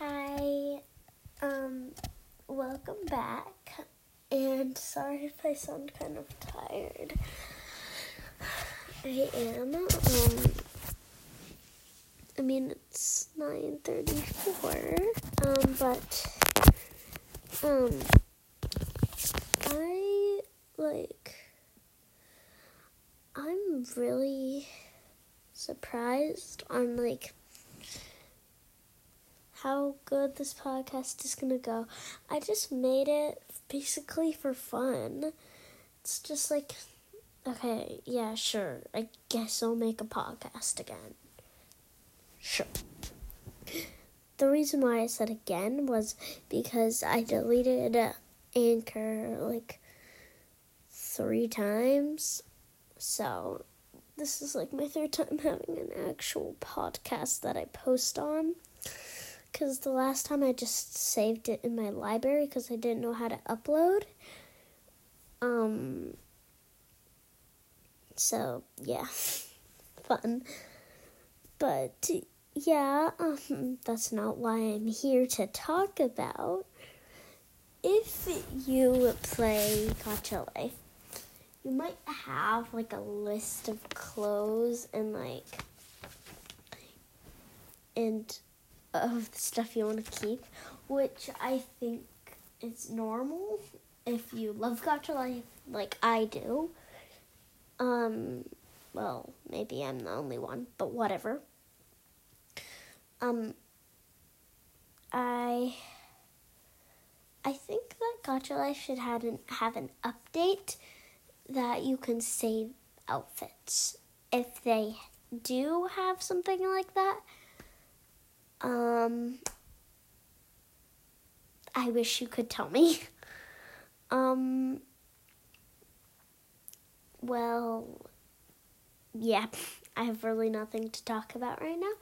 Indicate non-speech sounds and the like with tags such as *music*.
Hi. Um, welcome back. And sorry if I sound kind of tired. I am. Um, I mean it's nine thirty-four. Um, but um, I like. I'm really surprised on like how good this podcast is gonna go. I just made it basically for fun. It's just like, okay, yeah, sure. I guess I'll make a podcast again. Sure. The reason why I said again was because I deleted Anchor like three times. So this is like my third time *laughs* having an actual podcast that I post on because the last time I just saved it in my library because I didn't know how to upload. Um. So yeah, *laughs* fun. But yeah, um, that's not why I'm here to talk about. If you play Gacha Life, you might have like a list of clothes and like and of the stuff you want to keep, which I think is normal if you love Gacha Life like I do. Um, well, maybe I'm the only one, but whatever. Um, I I think that Gacha Life should have an have an update that you can save outfits. If they do have something like that, um, I wish you could tell me. um, well, yeah, I have really nothing to talk about right now.